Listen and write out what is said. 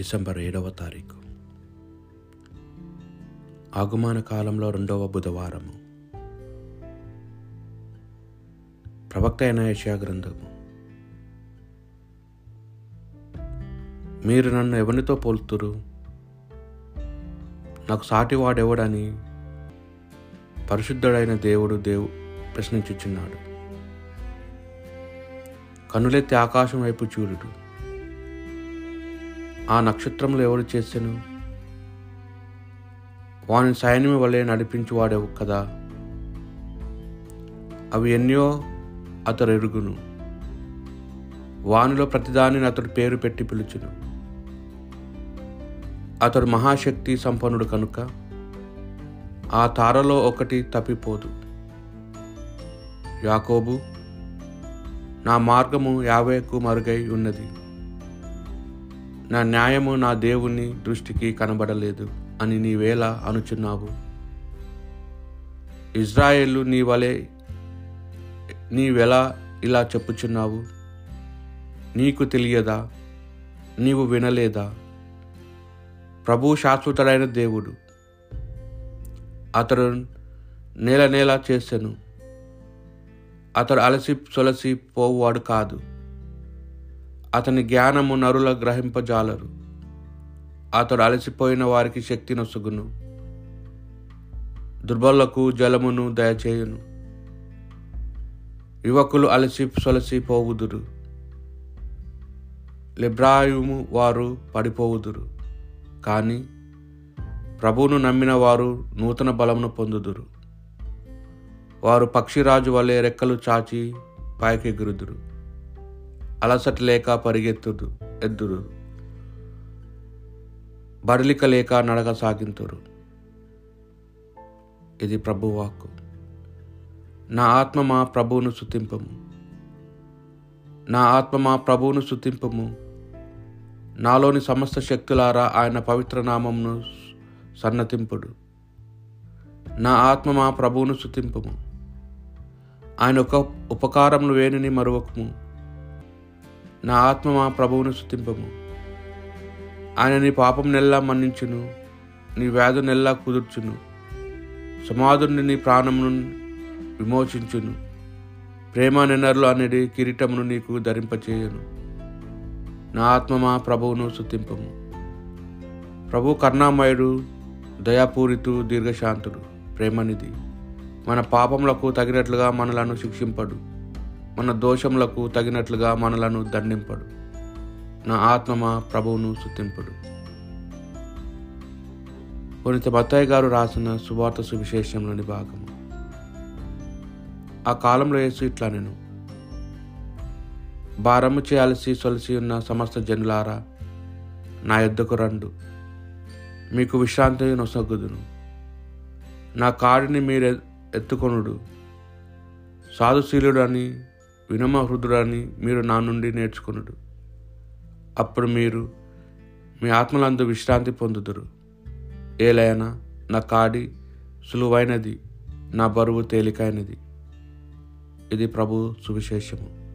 December ఏడవ తారీఖు. ఆగమన కాలంలో రెండవ బుధవారము. ప్రవక్త అయిన యశా గ్రంథము. మీరు నన్ను ఎవరితో పోల్తురు? నాకు సాటివాడెవడని పరిశుద్ధుడైన దేవుడు దేవు ప్రశ్నించుచున్నాడు. కనులెత్తి ఆకాశం వైపు చూడుడు ఆ నక్షత్రములు ఎవరు చేసెను? వాని సైన్యం వలె నడిపించువాడేవు కదా? అవి ఎన్నో అతడు ఎరుగును వానిలో ప్రతిదానిని అతడు పేరు పెట్టి పిలుచును. అతడు మహాశక్తి సంపన్నుడు కనుక ఆ తారలో ఒకటి తప్పిపోదు. యాకోబు నా మార్గము యావేకు మరుగై ఉన్నది. నా న్యాయము నా దేవుని దృష్టికి కనబడలేదు అని నీవేళ అనుచున్నావు. ఇజ్రాయేలు నీ వలె నీవెలా ఇలా చెప్పుచున్నావు. నీకు తెలియదా? నీవు వినలేదా? ప్రభు శాశ్వతుడైన దేవుడు అతడు నేల నేల చేశాను అతడు అలసి సొలసి పోవువాడు కాదు. అతని జ్ఞానము నరుల గ్రహింపజాలరు. అతడు అలసిపోయిన వారికి శక్తి నొసుగును. దుర్బలకు జలమును దయచేయును. యువకులు అలసి సొలసి పోవుదురు. లిబ్రాయుము వారు పడిపోవుదురు. కానీ ప్రభువును నమ్మిన వారు నూతన బలమును పొందుదురు. వారు పక్షిరాజు వలె రెక్కలు చాచి పైకెగురుదురు. అలసట లేక పరిగెత్తుదు ఎద్దురు. బడలిక లేక నడక సాగింతురు. ఇది ప్రభువాక్కు. నా ఆత్మ మా ప్రభువును శుతింపము నా ఆత్మ మా ప్రభువును శుతింపము నాలోని సమస్త శక్తులారా ఆయన పవిత్ర నామమును సన్నతింపుడు. నా ఆత్మ మా ప్రభువును శుతింపము ఆయన ఒక ఉపకారములు వేణిని మరువకము. నా ఆత్మ మా ప్రభువును శుతింపము ఆయన నీ పాపం నెల్లా మన్నించును నీ వ్యాధు నెల్లా కుదుర్చును. సమాధుని నీ ప్రాణమును విమోచించును. ప్రేమ నెనర్లు అనేది కిరీటమును నీకు ధరింపచేయను. నా ఆత్మ మా ప్రభువును శుతింపము ప్రభు కరుణామయుడు దయాపూరితు దీర్ఘశాంతుడు ప్రేమనిధి. మన పాపములకు తగినట్లుగా మనలను శిక్షింపడు. మన దోషములకు తగినట్లుగా మనలను దండింపడు. నా ఆత్మ ప్రభువును శుతింపడు పునీత బత్తాయి గారు రాసిన సువార్త సువిశేషంలోని భాగము. ఆ కాలంలో యేసు ఇట్లా నేను భారము చేయాల్సి సొలసి ఉన్న సమస్త జనులారా నా యొద్దకు రండు. మీకు విశ్రాంతి నొసగుదును. నా కాడిని మీరు ఎత్తుకొనుడు. సాధుశీలుడు అని వినమ హృదుడని మీరు నా నుండి నేర్చుకునుడు. అప్పుడు మీరు మీ ఆత్మలందు విశ్రాంతి పొందుదురు. ఏలైనా నా కాడి సులువైనది నా బరువు తేలికైనది. ఇది ప్రభు సువిశేషము.